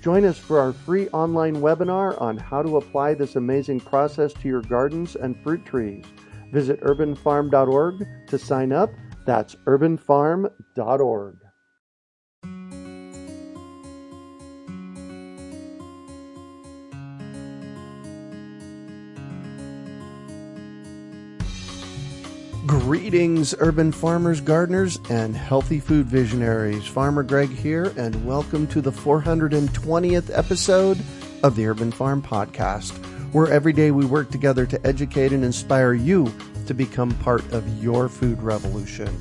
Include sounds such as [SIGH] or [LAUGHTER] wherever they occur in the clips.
Join us for our free online webinar on how to apply this amazing process to your gardens and fruit trees. Visit urbanfarm.org to sign up. That's urbanfarm.org. Greetings, urban farmers, gardeners, and healthy food visionaries. Farmer Greg here, and welcome to the 420th episode of the Urban Farm Podcast, where every day we work together to educate and inspire you to become part of your food revolution.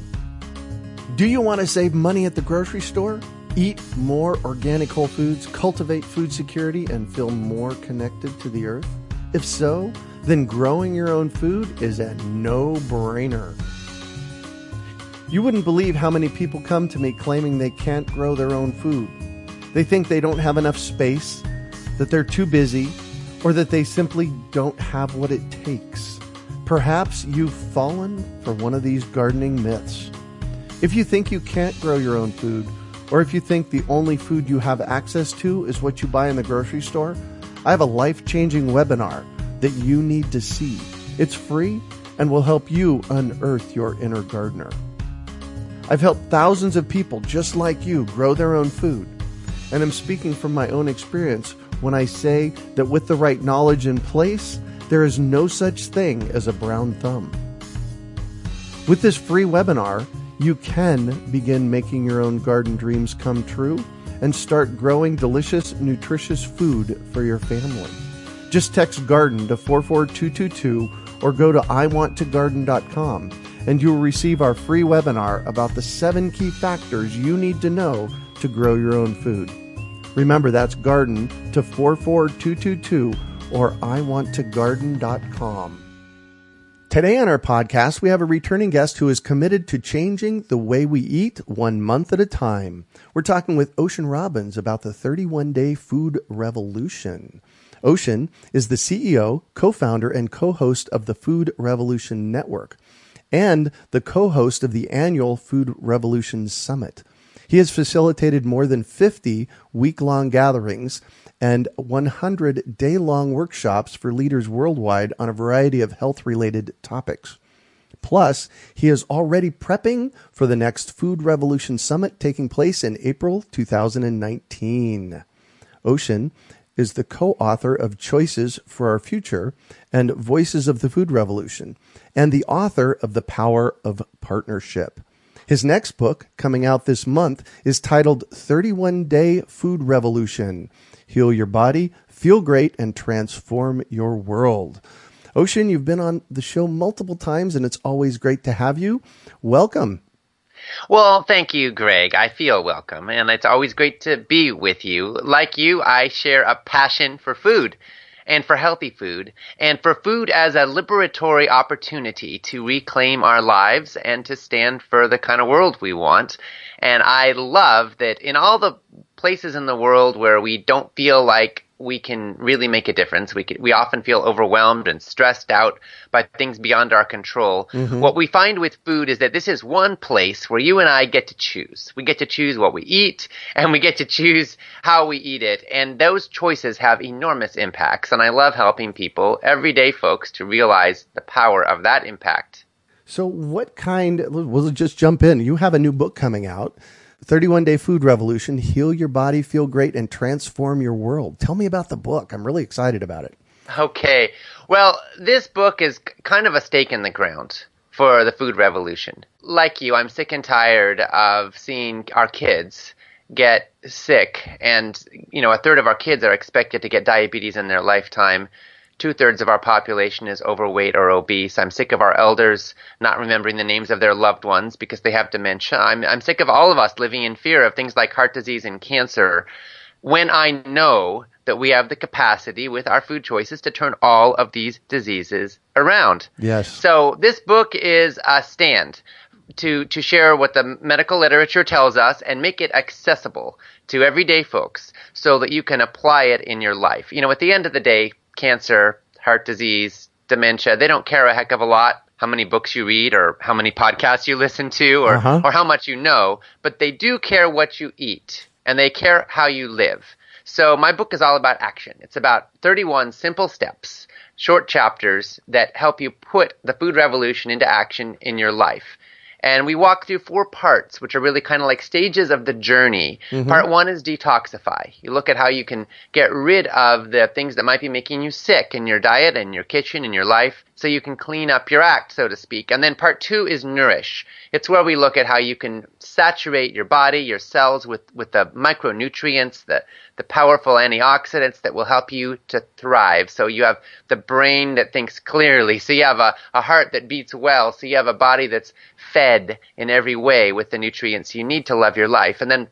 Do you want to save money at the grocery store? Eat more organic whole foods, cultivate food security, and feel more connected to the earth? If so, then growing your own food is a no brainer. You wouldn't believe how many people come to me claiming they can't grow their own food. They think they don't have enough space, that they're too busy, or that they simply don't have what it takes. Perhaps you've fallen for one of these gardening myths. If you think you can't grow your own food, or if you think the only food you have access to is what you buy in the grocery store, I have a life changing webinar that you need to see. It's free and will help you unearth your inner gardener. I've helped thousands of people just like you grow their own food, and I'm speaking from my own experience when I say that with the right knowledge in place, there is no such thing as a brown thumb. With this free webinar, you can begin making your own garden dreams come true and start growing delicious, nutritious food for your family. Just text garden to 44222 or go to iwanttogarden.com and you will receive our free webinar about the seven key factors you need to know to grow your own food. Remember, that's garden to 44222 or iwanttogarden.com. Today on our podcast, we have a returning guest who is committed to changing the way we eat one month at a time. We're talking with Ocean Robbins about the 31 day food revolution. Ocean is the CEO, co founder, and co host of the Food Revolution Network and the co host of the annual Food Revolution Summit. He has facilitated more than 50 week long gatherings and 100 day long workshops for leaders worldwide on a variety of health related topics. Plus, he is already prepping for the next Food Revolution Summit taking place in April 2019. Ocean is the co-author of Choices for Our Future and Voices of the Food Revolution, and the author of The Power of Partnership. His next book, coming out this month, is titled 31 Day Food Revolution Heal Your Body, Feel Great, and Transform Your World. Ocean, you've been on the show multiple times, and it's always great to have you. Welcome. Well, thank you, Greg. I feel welcome, and it's always great to be with you. Like you, I share a passion for food and for healthy food and for food as a liberatory opportunity to reclaim our lives and to stand for the kind of world we want. And I love that in all the places in the world where we don't feel like we can really make a difference. We can, we often feel overwhelmed and stressed out by things beyond our control. Mm-hmm. What we find with food is that this is one place where you and I get to choose. We get to choose what we eat and we get to choose how we eat it. And those choices have enormous impacts. And I love helping people, everyday folks, to realize the power of that impact. So what kind, we'll just jump in. You have a new book coming out 31 Day Food Revolution Heal Your Body, Feel Great, and Transform Your World. Tell me about the book. I'm really excited about it. Okay. Well, this book is kind of a stake in the ground for the food revolution. Like you, I'm sick and tired of seeing our kids get sick and you know a third of our kids are expected to get diabetes in their lifetime Two thirds of our population is overweight or obese. I'm sick of our elders not remembering the names of their loved ones because they have dementia. I'm, I'm sick of all of us living in fear of things like heart disease and cancer when I know that we have the capacity with our food choices to turn all of these diseases around. Yes. So this book is a stand to to share what the medical literature tells us and make it accessible to everyday folks so that you can apply it in your life. You know, at the end of the day, cancer, heart disease, dementia, they don't care a heck of a lot how many books you read or how many podcasts you listen to or Uh-huh. or how much you know, but they do care what you eat and they care how you live. So my book is all about action. It's about 31 simple steps, short chapters that help you put the food revolution into action in your life. And we walk through four parts, which are really kind of like stages of the journey. Mm-hmm. Part one is detoxify. You look at how you can get rid of the things that might be making you sick in your diet and your kitchen and your life so you can clean up your act, so to speak. And then part two is nourish. It's where we look at how you can saturate your body, your cells with, with the micronutrients, the, the powerful antioxidants that will help you to thrive. So you have the brain that thinks clearly. So you have a, a heart that beats well. So you have a body that's fed in every way with the nutrients you need to love your life. And then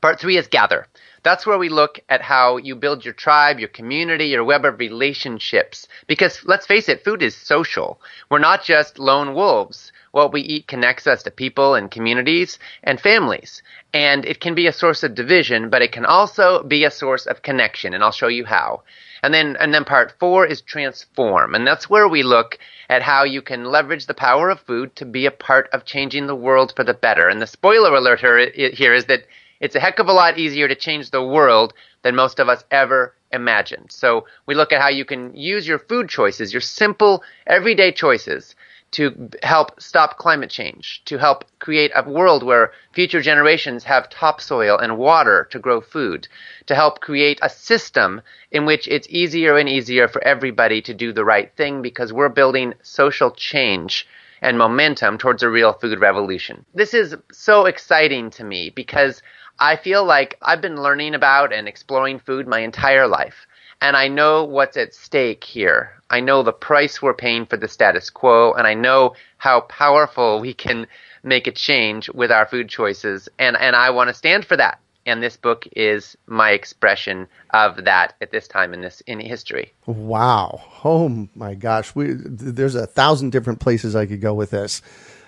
Part three is gather. That's where we look at how you build your tribe, your community, your web of relationships. Because let's face it, food is social. We're not just lone wolves. What we eat connects us to people and communities and families. And it can be a source of division, but it can also be a source of connection. And I'll show you how. And then, and then part four is transform. And that's where we look at how you can leverage the power of food to be a part of changing the world for the better. And the spoiler alert here here is that it's a heck of a lot easier to change the world than most of us ever imagined. So we look at how you can use your food choices, your simple everyday choices to help stop climate change, to help create a world where future generations have topsoil and water to grow food, to help create a system in which it's easier and easier for everybody to do the right thing because we're building social change and momentum towards a real food revolution. This is so exciting to me because I feel like I've been learning about and exploring food my entire life. And I know what's at stake here. I know the price we're paying for the status quo, and I know how powerful we can make a change with our food choices. And, and I want to stand for that. And this book is my expression of that at this time in this in history. Wow. Oh my gosh. We, there's a thousand different places I could go with this.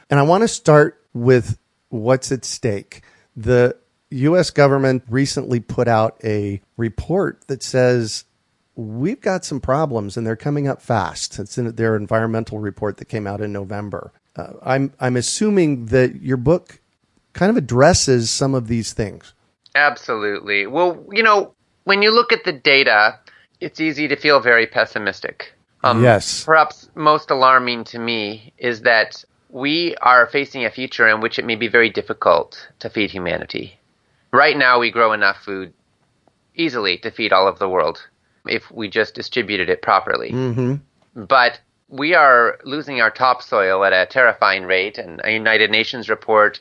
And I want to start with what's at stake. The US government recently put out a report that says we've got some problems and they're coming up fast. It's in their environmental report that came out in November. Uh, I'm I'm assuming that your book kind of addresses some of these things. Absolutely. Well, you know, when you look at the data, it's easy to feel very pessimistic. Um, Yes. Perhaps most alarming to me is that we are facing a future in which it may be very difficult to feed humanity. Right now, we grow enough food easily to feed all of the world if we just distributed it properly. Mm-hmm. But we are losing our topsoil at a terrifying rate, and a United Nations report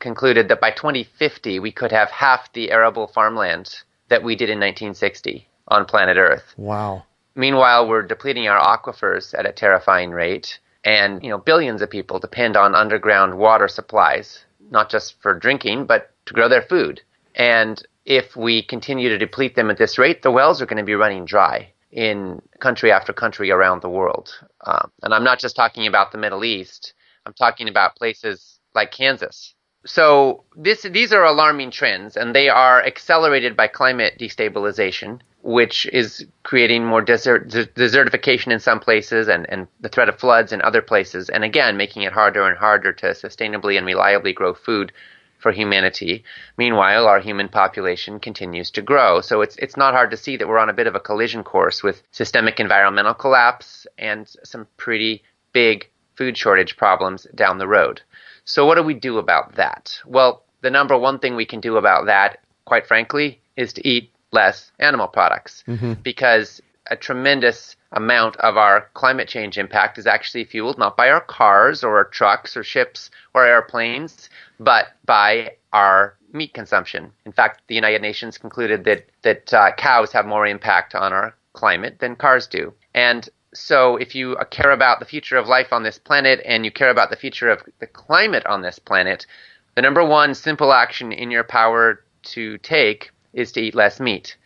concluded that by 2050 we could have half the arable farmland that we did in 1960 on planet Earth. Wow. Meanwhile, we're depleting our aquifers at a terrifying rate, and you know billions of people depend on underground water supplies, not just for drinking, but to grow their food. And if we continue to deplete them at this rate, the wells are going to be running dry in country after country around the world. Um, and I'm not just talking about the Middle East. I'm talking about places like Kansas. So this, these are alarming trends, and they are accelerated by climate destabilization, which is creating more desert, desertification in some places and, and the threat of floods in other places, and again, making it harder and harder to sustainably and reliably grow food for humanity. Meanwhile, our human population continues to grow. So it's it's not hard to see that we're on a bit of a collision course with systemic environmental collapse and some pretty big food shortage problems down the road. So what do we do about that? Well, the number one thing we can do about that, quite frankly, is to eat less animal products mm-hmm. because a tremendous amount of our climate change impact is actually fueled not by our cars or our trucks or ships or airplanes, but by our meat consumption. In fact, the United Nations concluded that that uh, cows have more impact on our climate than cars do. And so, if you care about the future of life on this planet and you care about the future of the climate on this planet, the number one simple action in your power to take is to eat less meat.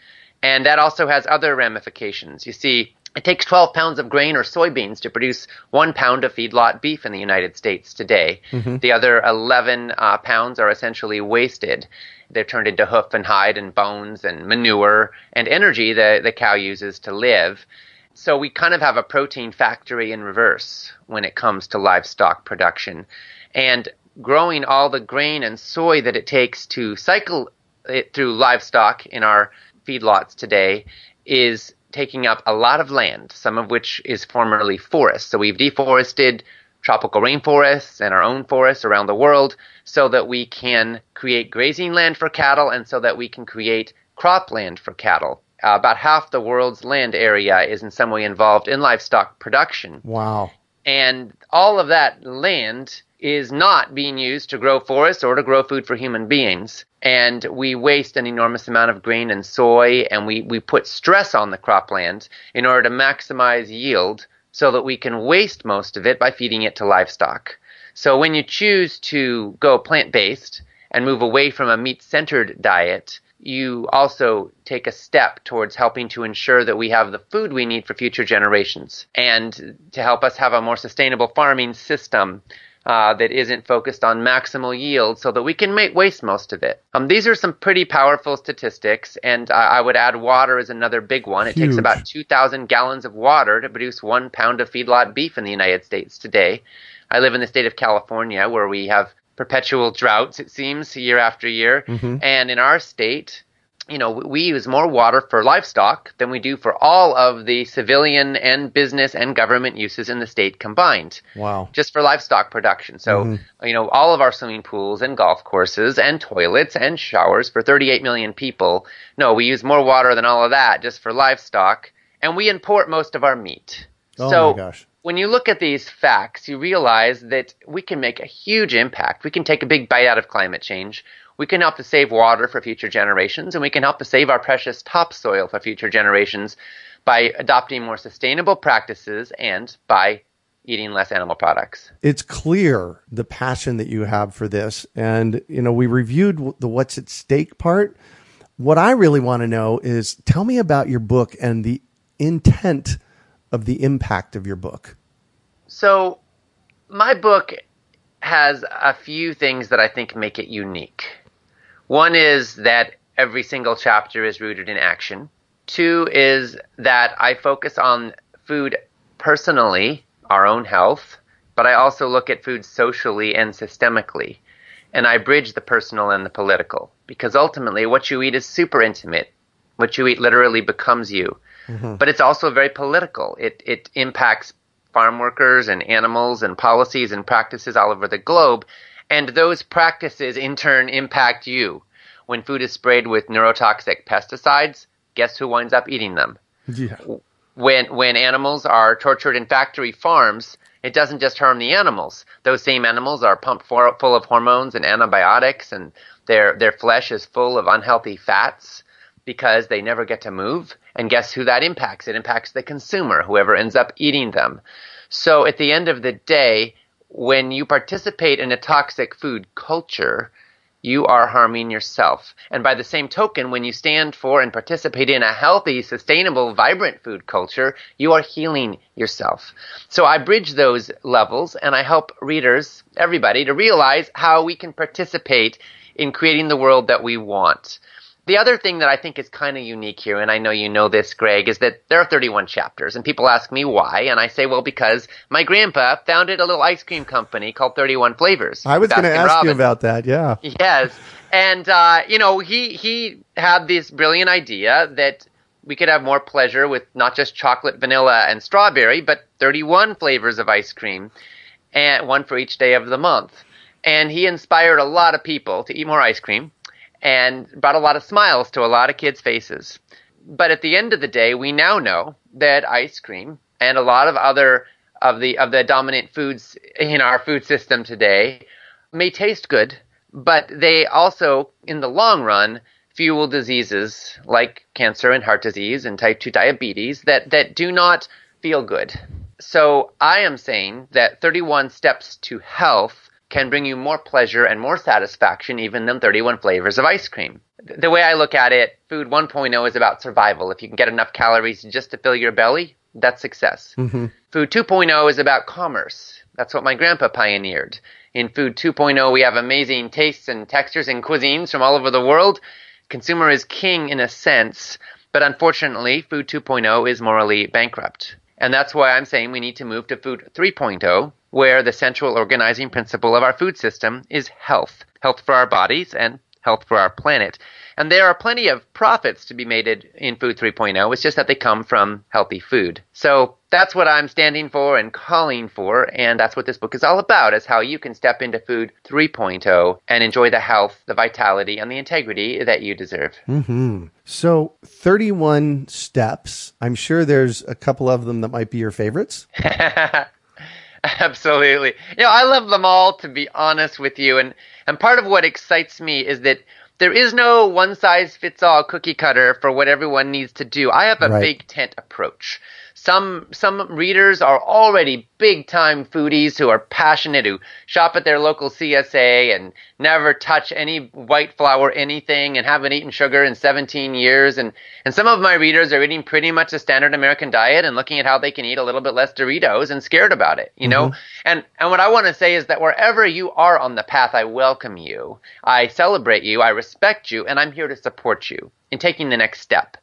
And that also has other ramifications. You see, it takes 12 pounds of grain or soybeans to produce one pound of feedlot beef in the United States today. Mm-hmm. The other 11 uh, pounds are essentially wasted. They're turned into hoof and hide and bones and manure and energy that the cow uses to live. So we kind of have a protein factory in reverse when it comes to livestock production. And growing all the grain and soy that it takes to cycle it through livestock in our feedlots today is taking up a lot of land, some of which is formerly forest. So we've deforested tropical rainforests and our own forests around the world so that we can create grazing land for cattle and so that we can create cropland for cattle. Uh, about half the world's land area is in some way involved in livestock production. Wow. And all of that land is not being used to grow forests or to grow food for human beings. And we waste an enormous amount of grain and soy, and we, we put stress on the cropland in order to maximize yield so that we can waste most of it by feeding it to livestock. So when you choose to go plant based and move away from a meat centered diet, you also take a step towards helping to ensure that we have the food we need for future generations and to help us have a more sustainable farming system uh, that isn't focused on maximal yield so that we can make waste most of it. Um, these are some pretty powerful statistics, and I, I would add water is another big one. It Huge. takes about 2,000 gallons of water to produce one pound of feedlot beef in the United States today. I live in the state of California where we have perpetual droughts, it seems, year after year. Mm-hmm. And in our state, you know, we use more water for livestock than we do for all of the civilian and business and government uses in the state combined. Wow. Just for livestock production. So, mm-hmm. you know, all of our swimming pools and golf courses and toilets and showers for 38 million people. No, we use more water than all of that just for livestock. And we import most of our meat. Oh so, my gosh. When you look at these facts, you realize that we can make a huge impact. We can take a big bite out of climate change we can help to save water for future generations, and we can help to save our precious topsoil for future generations by adopting more sustainable practices and by eating less animal products. It's clear the passion that you have for this. And, you know, we reviewed the what's at stake part. What I really want to know is tell me about your book and the intent of the impact of your book. So, my book has a few things that I think make it unique. One is that every single chapter is rooted in action. Two is that I focus on food personally, our own health, but I also look at food socially and systemically. And I bridge the personal and the political because ultimately what you eat is super intimate. What you eat literally becomes you. Mm-hmm. But it's also very political. It, it impacts farm workers and animals and policies and practices all over the globe and those practices in turn impact you. When food is sprayed with neurotoxic pesticides, guess who winds up eating them? Yeah. When when animals are tortured in factory farms, it doesn't just harm the animals. Those same animals are pumped for, full of hormones and antibiotics, and their their flesh is full of unhealthy fats because they never get to move. And guess who that impacts? It impacts the consumer, whoever ends up eating them. So at the end of the day, when you participate in a toxic food culture, you are harming yourself. And by the same token, when you stand for and participate in a healthy, sustainable, vibrant food culture, you are healing yourself. So I bridge those levels and I help readers, everybody, to realize how we can participate in creating the world that we want. The other thing that I think is kind of unique here, and I know you know this, Greg, is that there are 31 chapters, and people ask me why, and I say, well, because my grandpa founded a little ice cream company called 31 Flavors. I was going to ask you about that, yeah. Yes, and uh, you know, he he had this brilliant idea that we could have more pleasure with not just chocolate, vanilla, and strawberry, but 31 flavors of ice cream, and one for each day of the month. And he inspired a lot of people to eat more ice cream and brought a lot of smiles to a lot of kids' faces. But at the end of the day, we now know that ice cream and a lot of other of the of the dominant foods in our food system today may taste good, but they also in the long run fuel diseases like cancer and heart disease and type 2 diabetes that that do not feel good. So I am saying that 31 steps to health can bring you more pleasure and more satisfaction even than 31 flavors of ice cream. the way I look at it, food 1.0 is about survival. If you can get enough calories just to fill your belly, that's success. Mm-hmm. Food 2.0 is about commerce. That's what my grandpa pioneered. In Food 2.0, we have amazing tastes and textures and cuisines from all over the world. Consumer is king in a sense, but unfortunately, Food 2.0 is morally bankrupt. And that's why I'm saying we need to move to Food 3.0, where the central organizing principle of our food system is health. Health for our bodies and health for our planet. And there are plenty of profits to be made in Food 3.0. It's just that they come from healthy food. So that's what I'm standing for and calling for. And that's what this book is all about, is how you can step into Food 3.0 and enjoy the health, the vitality, and the integrity that you deserve. Mm-hmm. So 31 steps. I'm sure there's a couple of them that might be your favorites. [LAUGHS] [LAUGHS] Absolutely. You know, I love them all to be honest with you and and part of what excites me is that there is no one size fits all cookie cutter for what everyone needs to do. I have a Right. big tent approach. Some some readers are already big time foodies who are passionate who shop at their local CSA and never touch any white flour anything and haven't eaten sugar in 17 years and and some of my readers are eating pretty much a standard American diet and looking at how they can eat a little bit less Doritos and scared about it, you know? Mm-hmm. And and what I want to say is that wherever you are on the path, I welcome you. I celebrate you, I respect you, and I'm here to support you in taking the next step.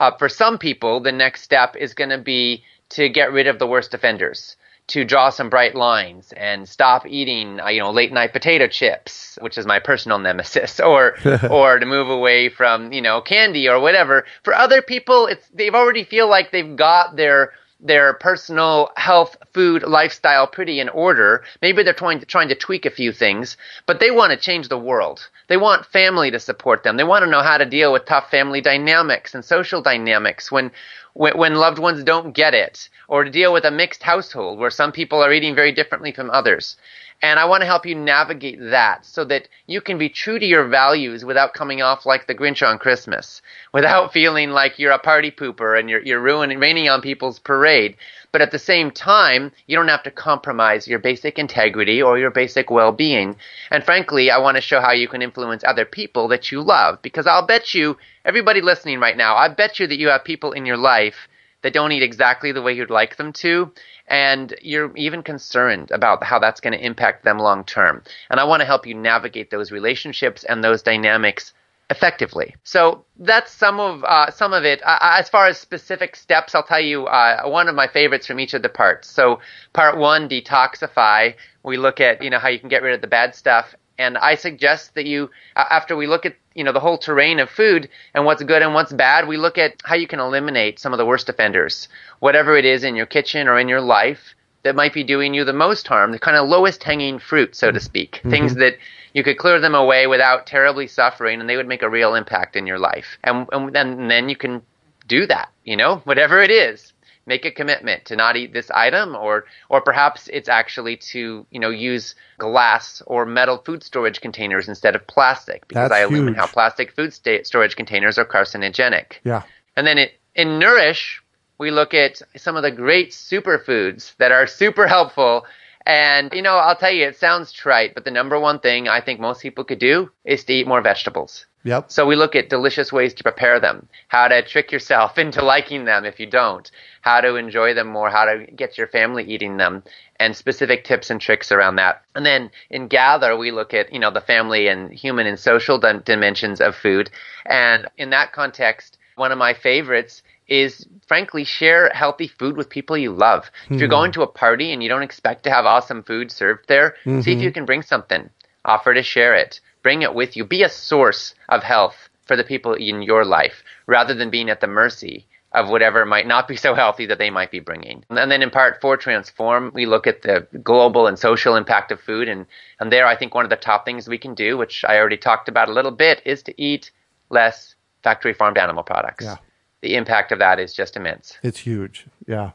Uh, for some people, the next step is going to be to get rid of the worst offenders, to draw some bright lines and stop eating, uh, you know, late night potato chips, which is my personal nemesis, [LAUGHS] or [LAUGHS] or to move away from, you know, candy or whatever. For other people, it's they've already feel like they've got their their personal health, food, lifestyle pretty in order. Maybe they're trying to trying to tweak a few things, but they want to change the world. They want family to support them. They want to know how to deal with tough family dynamics and social dynamics when when, when loved ones don't get it, or to deal with a mixed household where some people are eating very differently from others. And I want to help you navigate that so that you can be true to your values without coming off like the Grinch on Christmas, [LAUGHS] without feeling like you're a party pooper and you're, you're ruining, raining on people's parade. But at the same time, you don't have to compromise your basic integrity or your basic well-being. And frankly, I want to show how you can influence other people that you love because I'll bet you, everybody listening right now, I bet you that you have people in your life that don't eat exactly the way you'd like them to, and you're even concerned about how that's going to impact them long term. And I want to help you navigate those relationships and those dynamics effectively. So that's some of uh, some of it. Uh, as far as specific steps, I'll tell you uh, one of my favorites from each of the parts. So part one, detoxify. We look at you know how you can get rid of the bad stuff, and I suggest that you after we look at you know the whole terrain of food and what's good and what's bad, we look at how you can eliminate some of the worst offenders, whatever it is in your kitchen or in your life that might be doing you the most harm, the kind of lowest hanging fruit, so to mm-hmm. speak, mm-hmm. things that you could clear them away without terribly suffering, and they would make a real impact in your life. And, and, then, and then you can do that, you know, whatever it is. Make a commitment to not eat this item, or or perhaps it's actually to you know use glass or metal food storage containers instead of plastic because That's I illuminate how plastic food sta- storage containers are carcinogenic. Yeah. And then it, in Nourish, we look at some of the great superfoods that are super helpful. And, you know, I'll tell you, it sounds trite, but the number one thing I think most people could do is to eat more vegetables. Yep. So we look at delicious ways to prepare them, how to trick yourself [LAUGHS] into liking them if you don't, how to enjoy them more, how to get your family eating them, and specific tips and tricks around that. And then in Gather, we look at, you know, the family and human and social dim- dimensions of food. And in that context, one of my favorites is frankly share healthy food with people you love. If you're going hmm. to a party and you don't expect to have awesome food served there, see if mm-hmm. you can bring something. Offer to share it. Bring it with you. Be a source of health for the people in your life rather than being at the mercy of whatever might not be [LAUGHS] so healthy that they might be bringing. And then in part four, transform, we look at the global and social impact of food. And, and there, I think one of the top things we can do, which I already talked about a little bit, is to eat less factory farmed animal products. Yeah. The impact of that is just immense. It's huge. Yeah.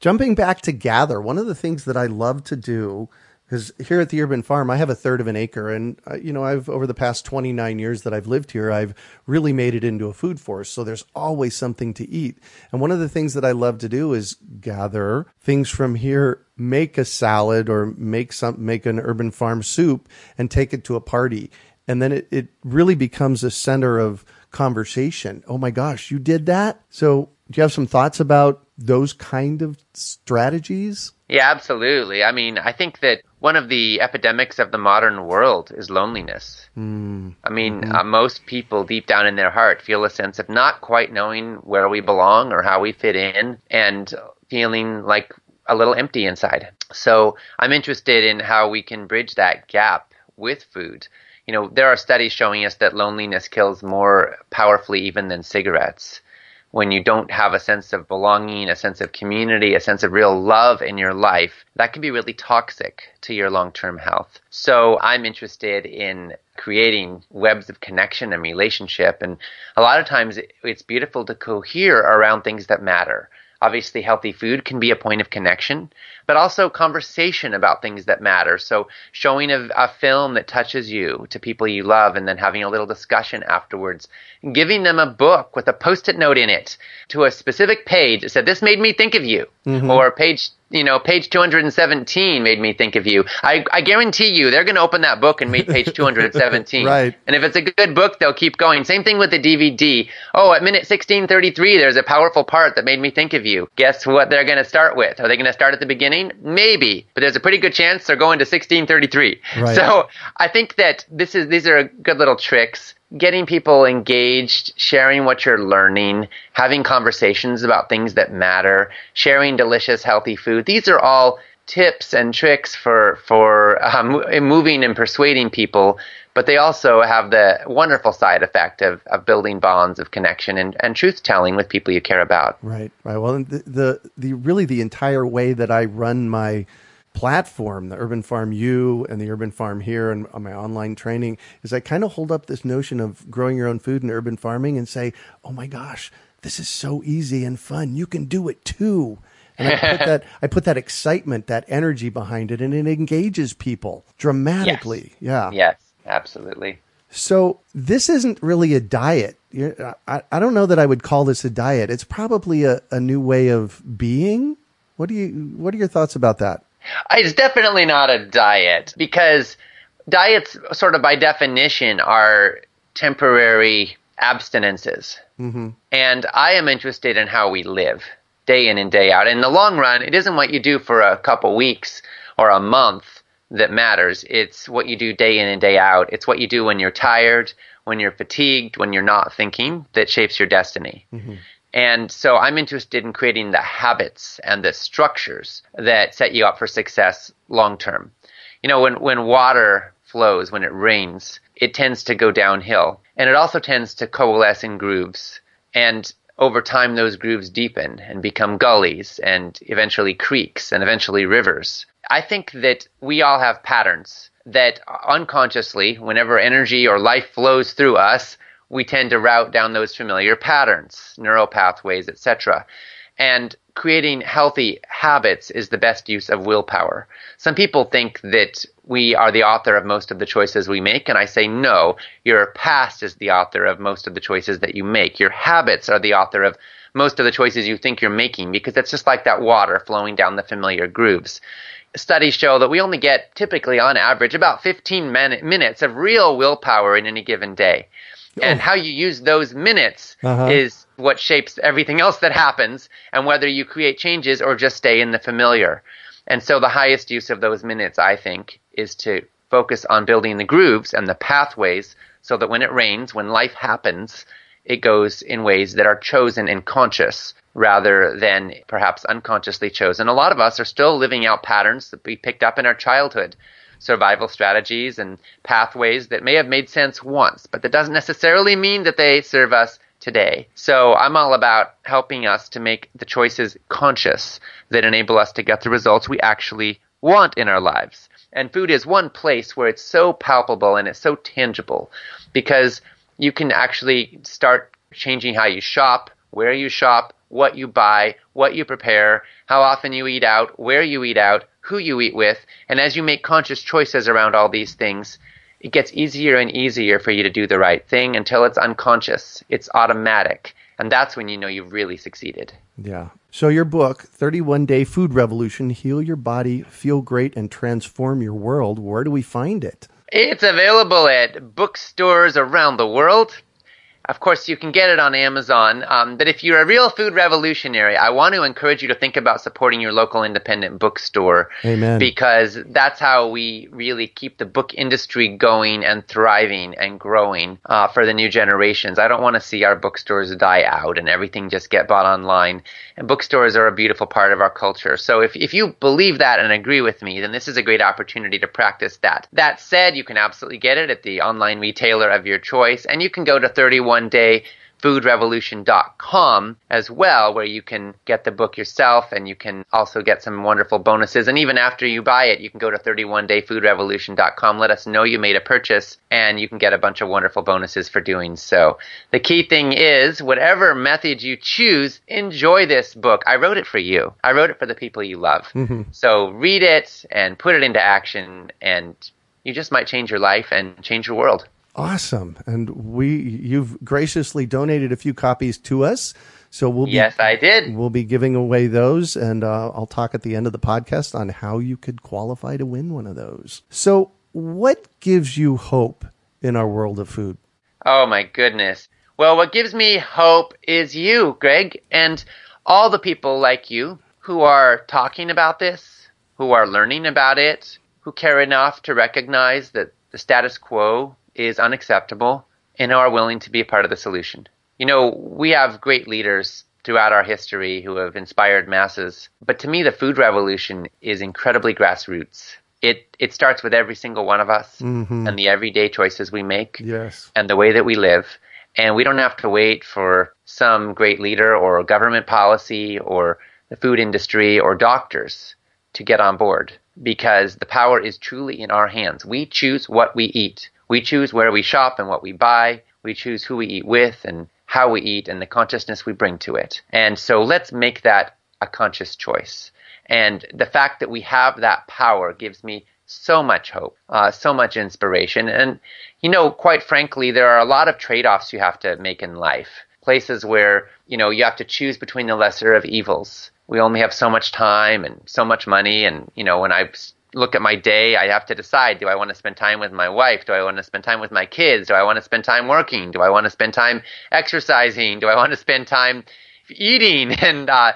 Jumping back to gather, one of the things that I love to do because here at the urban farm, I have a third of an acre, and uh, you know, I've over the past 29 years that I've lived here, I've really made it into a food forest. So there's always something to eat. And one of the things that I love to do is gather things from here, make a salad or make some, make an urban farm soup and take it to a party. and then it, it really becomes a center of conversation. Oh my gosh, you did that? So do you have some thoughts about those kind of strategies? Yeah, absolutely. I mean, I think that one of the epidemics of the modern world is loneliness. Mm. I mean, mm-hmm. uh, most people deep down in their heart feel a sense of not quite knowing where we belong or how we fit in and feeling like a little empty inside. So I'm interested in how we can bridge that gap with food. You know, there are studies showing us that loneliness kills more powerfully even than cigarettes when you don't have a sense of belonging, a sense of community, a sense of real love in your life, that can be really toxic to your long term health. So I'm interested in creating webs of connection and relationship. And a lot of times it's beautiful to cohere around things that matter. Obviously, healthy food can be a point of connection, but also conversation about things that matter. So, showing a, a, film that touches you to people you love and then having a little discussion afterwards, giving them a book with a post it note in it to a specific page that said, This made me think of you, mm-hmm. or page you know, page 217 made me think of you. I, I guarantee you they're going to open that book and meet page [LAUGHS] 217. right. And if it's a good book, they'll keep going. Same thing with the DVD. Oh, at minute 1633, there's a powerful part that made me think of you. Guess what they're going to start with? Are they going to start at the beginning? Maybe, but there's a pretty good chance they're going to 1633. Right. So I think that this is, these are good little tricks getting people engaged, sharing what you're learning, having conversations about things that matter, sharing delicious, healthy food. These are all tips and tricks for for um, moving and persuading people. But they also have the wonderful side effect of, of building bonds of connection and, and truth telling with people you care about. Right, right. Well, the, the the really the entire way that I run my platform, the Urban Farm U and the Urban Farm Here and my online training is I kind of hold up this notion of growing your own food and urban farming and say, oh my gosh, this is so easy and fun. You can do it too. And I put that [LAUGHS] I put that excitement, that energy behind it, and it engages people dramatically. Yes. Yeah. Yes, absolutely. So this isn't really a diet. I, I don't know that I would call this a diet. It's probably a, a new way of being. What do you What are your thoughts about that? It's definitely not a diet because diets, sort of by definition, are temporary abstinences. Mm-hmm. And I am interested in how we live day in and day out. In the long run, it isn't what you do for a couple weeks or a month that matters. It's what you do day in and day out. It's what you do when you're tired, when you're fatigued, when you're not thinking that shapes your destiny. Mm-hmm. And so I'm interested in creating the habits and the structures that set you up for success long term. You know, when, when water flows, when it rains, it tends to go downhill and it also tends to coalesce in grooves. And over time, those grooves deepen and become gullies and eventually creeks and eventually rivers. I think that we all have patterns that unconsciously, whenever energy or life flows through us, we tend to route down those familiar patterns, neural pathways, etc. And creating healthy habits is the best use of willpower. Some people think that we are the author of most of the choices we make, and I say no. Your past is the author of most of the choices that you make. Your habits are the author of most of the choices you think you're making because it's just like that water flowing down the familiar grooves. Studies show that we only get typically on average about 15 minutes of real willpower in any given day. And oh. how you use those minutes uh-huh. is what shapes everything else that happens and whether you create changes or just stay in the familiar. And so the highest use of those minutes, I think, is to focus on building the grooves and the pathways so that when it rains, when life happens, it goes in ways that are chosen and conscious rather than perhaps unconsciously chosen. A lot of us are still living out patterns that we picked up in our childhood survival strategies and pathways that may have made sense once, but that doesn't necessarily mean that they serve us today. So I'm all about helping us to make the choices conscious that enable us to get the results we actually want in our lives. And food is one place where it's so palpable and it's so tangible because you can actually start changing how you shop, where you shop, what you buy, what you prepare, how often you eat out, where you eat out, who you eat with, and as you make conscious choices around all these things, it gets easier and easier for you to do the right thing until it's unconscious. It's automatic. And that's when you know you've really succeeded. Yeah. So, your book, 31 Day Food Revolution Heal Your Body, Feel Great, and Transform Your World, where do we find it? It's available at bookstores around the world. Of course, you can get it on Amazon. Um, but if you're a real food revolutionary, I want to encourage you to think about supporting your local independent bookstore. Amen. Because that's how we really keep the book industry going and thriving and growing uh, for the new generations. I don't want to see our bookstores die out and everything just get bought online. And bookstores are a beautiful part of our culture. So if, if you believe that and agree with me, then this is a great opportunity to practice that. That said, you can absolutely get it at the online retailer of your choice, and you can go to 31 day foodrevolution.com as well, where you can get the book yourself and you can also get some wonderful bonuses. And even after you buy it, you can go to 31dayfoodrevolution.com, let us know you made a purchase, and you can get a bunch of wonderful bonuses for doing so. The key thing is, whatever method you choose, enjoy this book. I wrote it for you. I wrote it for the people you love. Mm-hmm. So read it and put it into action, and you just might change your life and change your world. Awesome. And we you've graciously donated a few copies to us. So we'll be Yes, I did. we'll be giving away those and uh, I'll talk at the end of the podcast on how you could qualify to win one of those. So what gives you hope in our world of food? Oh my goodness. Well, what gives me hope is you, Greg, and all the people like you who are talking about this, who are learning about it, who care enough to recognize that the status quo is unacceptable and are willing to be a part of the solution. You know, we have great leaders throughout our history who have inspired masses, but to me the food revolution is incredibly grassroots. It it starts with every single one of us mm-hmm. and the everyday choices we make Yes. and the way that we live. And we don't have to wait for some great leader or government policy or the food industry or doctors to get on board because the power is truly in our hands. We choose what we eat. We choose where we shop and what we buy. We choose who we eat with and how we eat and the consciousness we bring to it. And so let's make that a conscious choice. And the fact that we have that power gives me so much hope, uh, so much inspiration. And, you know, quite frankly, there are a lot of trade offs you have to make in life. Places where, you know, you have to choose between the lesser of evils. We only have so much time and so much money. And, you know, when I look at my day, I have to decide do I want to spend time with my wife? Do I want to spend time with my kids? Do I want to spend time working? Do I want to spend time exercising? Do I want to spend time eating [LAUGHS] and uh,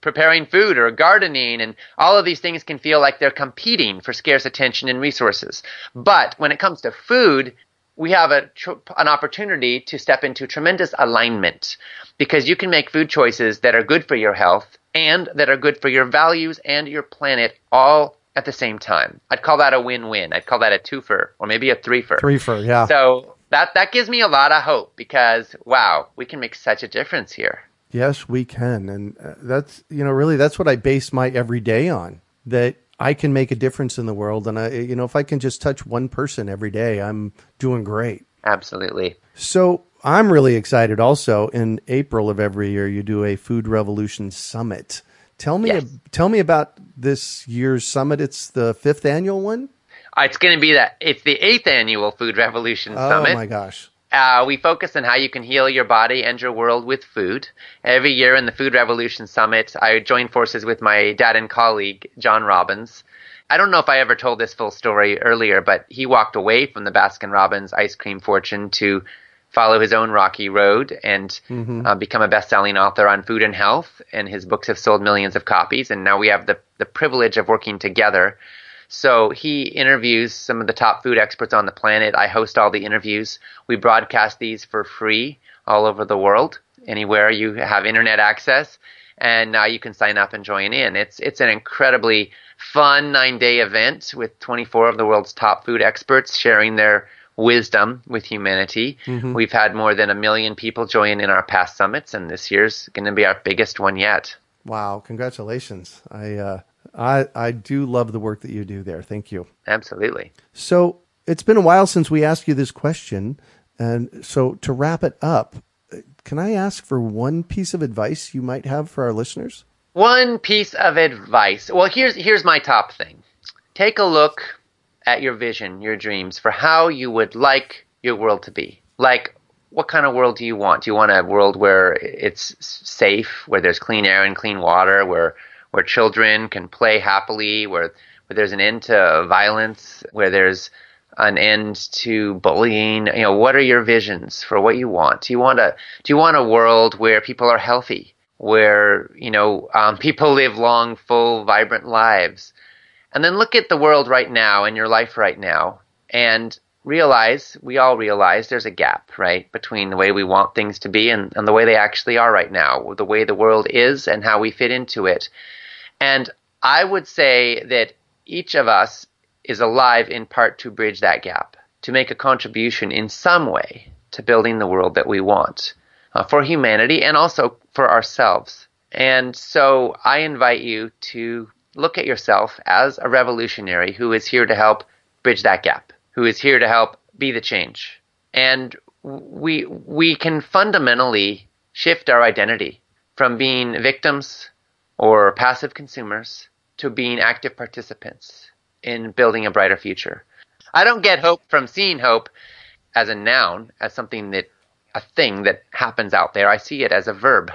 preparing food or gardening? And all of these things can feel like they're competing for scarce attention and resources. But when it comes to food, we have a tr- an opportunity to step into tremendous alignment because you can make food choices that are good for your health and that are good for your values and your planet all at the same time. I'd call that a win-win. I'd call that a twofer or maybe a threefer. Threefer, yeah. So that that gives me a lot of hope because wow, we can make such a difference here. Yes, we can. And uh, that's, you know, really that's what I base my everyday on that I can make a difference in the world. And I, you know, if I can just touch one person every day, I'm doing great. Absolutely. So I'm really excited also in April of every year, you do a food revolution summit. Tell me, Yes. tell me about this year's summit. It's the fifth annual one. Uh, It's going to be that it's the eighth annual Food Revolution Oh Summit. Oh my gosh. Uh, we focus on how you can heal your body and your world with food. Every year in the Food Revolution Summit, I join forces with my dad and colleague, John Robbins. I don't know if I ever told this full story earlier, but he walked away from the Baskin Robbins ice cream fortune to follow his own rocky road and uh, become a best-selling author on food and health. And his books have sold millions of copies. And now we have the the privilege of working together. So he interviews some of the top food experts on the planet. I host all the interviews. We broadcast these for free all over the world, anywhere you have internet access, and now you can sign up and join in. It's it's an incredibly fun nine day event with 24 of the world's top food experts sharing their wisdom with humanity. We've had more than a million people join in our past summits, and this year's going to be our biggest one yet. Wow. Congratulations. I, uh, I, I do love the work that you do there. Thank you. Absolutely. So it's been a while since we asked you this question. And so to wrap it up, can I ask for one piece of advice you might have for our listeners? One piece of advice. Well, here's here's my top thing. Take a look at your vision, your dreams for how you would like your world to be. Like what kind of world do you want? Do you want a world where it's safe, where there's clean air and clean water, where where children can play happily, where where there's an end to violence, where there's an end to bullying? You know, what are your visions for what you want? Do you want a do you want a world where people are healthy, where you know um, people live long, full, vibrant lives? And then look at the world right now and your life right now, and realize we all realize there's a gap, right, between the way we want things to be and, and the way they actually are right now, the way the world is and how we fit into it. And I would say that each of us is alive in part to bridge that gap, to make a contribution in some way to building the world that we want uh, for humanity and also for ourselves. And so I invite you to look at yourself as a revolutionary who is here to help bridge that gap, who is here to help be the change. And we we can fundamentally shift our identity from being victims or passive consumers to being active participants in building a brighter future. I don't get hope from seeing hope as a noun, as something that, a thing that happens out there. I see it as a verb,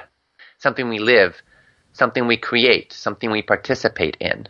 something we live, something we create, something we participate in.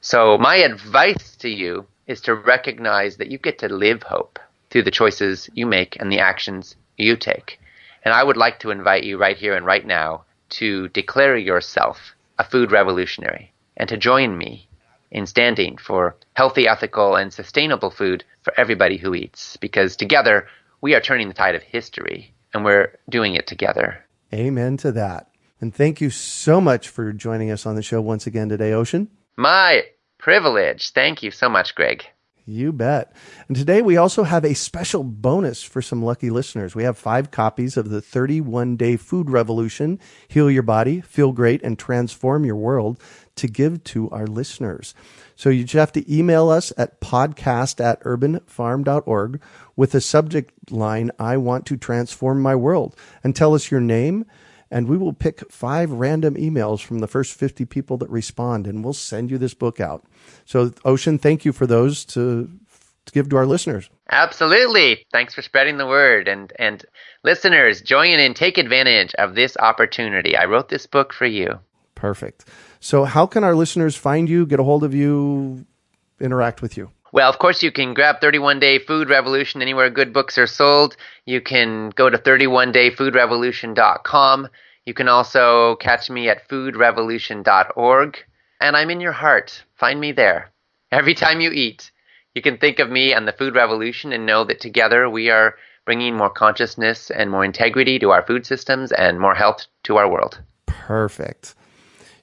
So my advice to you is to recognize that you get to live hope through the choices you make and the actions you take. And I would like to invite you right here and right now to declare yourself a food revolutionary and to join me in standing for healthy, ethical, and sustainable food for everybody who eats. Because together, we are turning the tide of history and we're doing it together. Amen to that. And thank you so much for joining us on the show once again today, Ocean. My privilege. Thank you so much, Greg. You bet. And today we also have a special bonus for some lucky listeners. We have five copies of the 31 Day Food Revolution Heal Your Body, Feel Great, and Transform Your World to give to our listeners. So you just have to email us at podcast at urbanfarm.org with the subject line, I want to transform my world, and tell us your name. And we will pick five random emails from the first 50 people that respond, and we'll send you this book out. So, Ocean, thank you for those to, to give to our listeners. Absolutely. Thanks for spreading the word. And, and listeners, join in take advantage of this opportunity. I wrote this book for you. Perfect. So, how can our listeners find you, get a hold of you, interact with you? Well, of course, you can grab 31 Day Food Revolution anywhere good books are sold. You can go to 31dayfoodrevolution.com. You can also catch me at foodrevolution.org. And I'm in your heart. Find me there. Every time you eat, you can think of me and the food revolution and know that together we are bringing more consciousness and more integrity to our food systems and more health to our world. Perfect.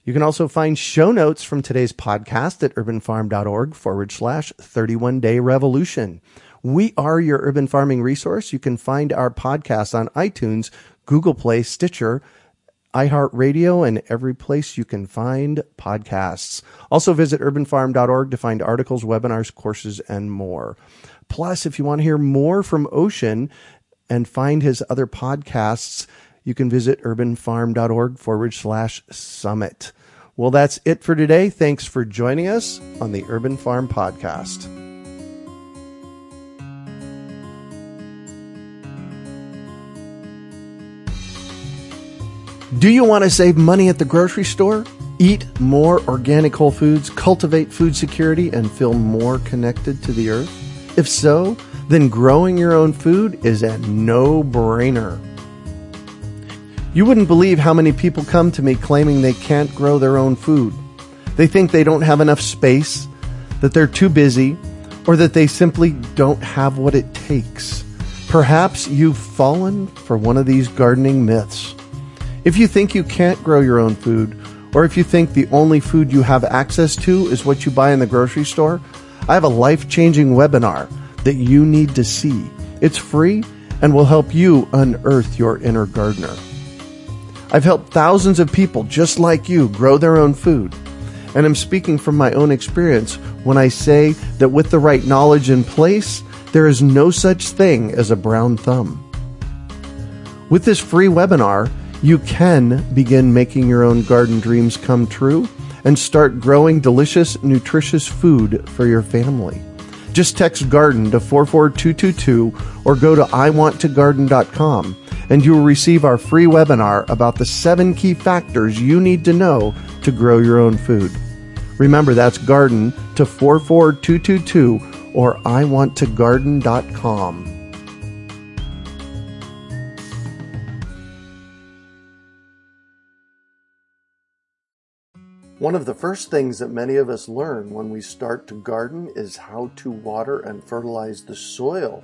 You can also find show notes from today's podcast at urbanfarm.org forward slash 31 day revolution. We are your urban farming resource. You can find our podcast on iTunes, Google Play, Stitcher, iHeartRadio, and every place you can find podcasts. Also visit urbanfarm.org to find articles, webinars, courses, and more. Plus, if you want to hear more from Ocean and find his other podcasts, you can visit urbanfarm.org forward slash summit. Well, that's it for today. Thanks for joining us on the Urban Farm Podcast. Do you want to save money at the grocery store? Eat more organic whole foods, cultivate food security, and feel more connected to the earth? If so, then growing your own food is a no brainer. You wouldn't believe how many people come to me claiming they can't grow their own food. They think they don't have enough space, that they're too busy, or that they simply don't have what it takes. Perhaps you've fallen for one of these gardening myths. If you think you can't grow your own food, or if you think the only food you have access to is what you buy in the grocery store, I have a life changing webinar that you need to see. It's free and will help you unearth your inner gardener. I've helped thousands of people just like you grow their own food. And I'm speaking from my own experience when I say that with the right knowledge in place, there is no such thing as a brown thumb. With this free webinar, you can begin making your own garden dreams come true and start growing delicious, nutritious food for your family. Just text garden to 44222 or go to iwanttogarden.com and you will receive our free webinar about the seven key factors you need to know to grow your own food. Remember, that's garden to 44222 or iwanttogarden.com. One of the first things that many of us learn when we start to garden is how to water and fertilize the soil.